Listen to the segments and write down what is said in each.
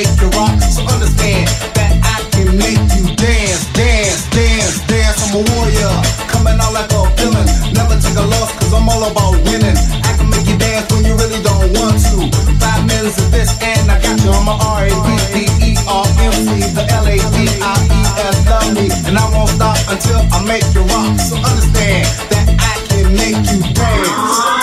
until I make you rock. So understand that I can make you dance, dance, dance, dance. I'm a warrior, coming out like a villain. Never take a loss, cause I'm all about winning. I can make you dance when you really don't want to. Five minutes of this, and I got you on my R-A-D-D-E-R-M-C, the L-A-D-I-E-S, love me. And I won't stop until I make you rock. So understand that I can make you dance.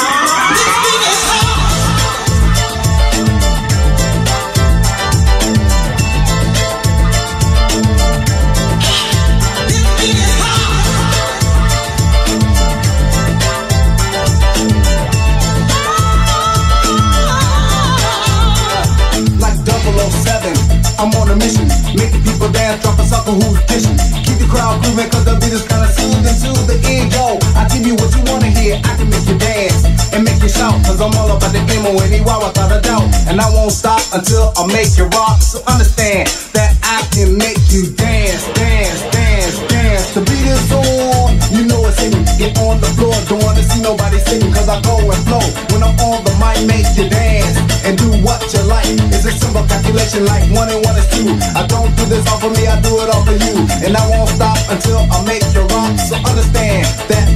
Dance, drop a sucker who's dishing. Keep the crowd grooving, cause the beat is kinda soothing to the ego. I give you what you wanna hear, I can make you dance and make you shout, cause I'm all about the emo anyway, without a doubt. And I won't stop until I make you rock. So understand calculation like one and one is two. I don't do this all for me, I do it all for you. And I won't stop until I make you rock. So understand that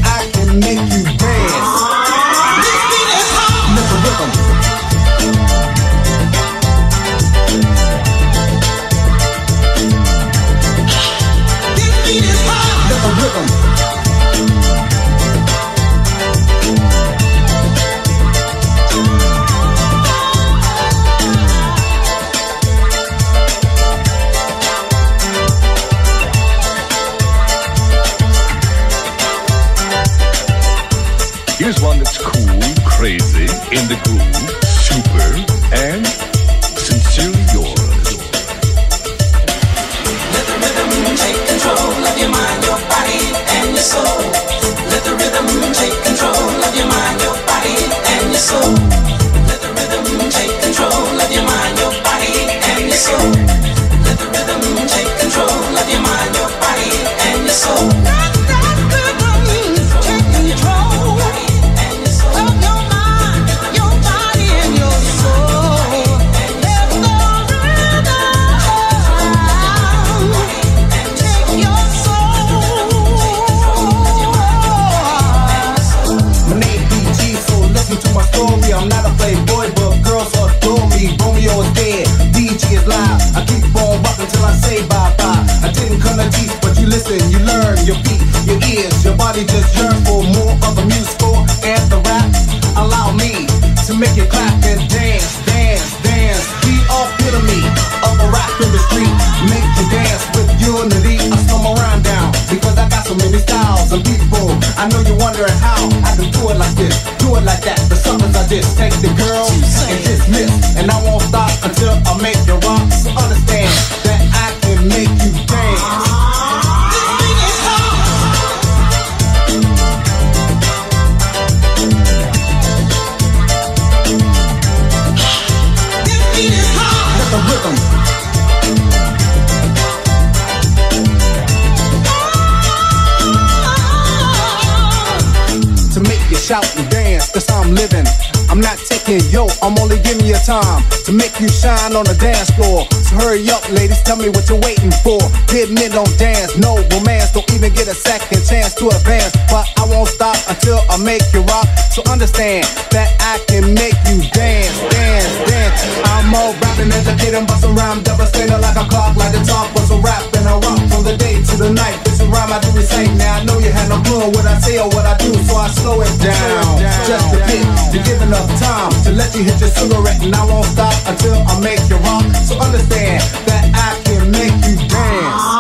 in the groove, learn, your feet, your ears, your body just yearn for more of the musical and the rap. Allow me to make you clap and dance, dance, dance. The epitome of a rap industry. Make you dance with unity. I my rhyme down because I got so many styles and people. I know you're wondering how I can do it like this, do it like that. The suckers I just take the girl and dismiss, and I won't stop until I make you rock. I'm living. I'm not taking yo, I'm only giving you time to make you shine on the dance floor. So hurry up, ladies, tell me what you're waiting for. Good men don't dance, no romance, don't even get a second chance to advance. But I won't stop until I make you rock. So understand that I can make you dance, dance, dance. I'm all rapping, educating, busting rhyme, devastating like a clock, like the top was a rap and I rock from the day to the night. This is rhyme I do recite. Now I know you no what I say or what I do, so I slow it down just bit to give enough time to let you hit your cigarette, and I won't stop until I make you rock. So understand that I can make you dance.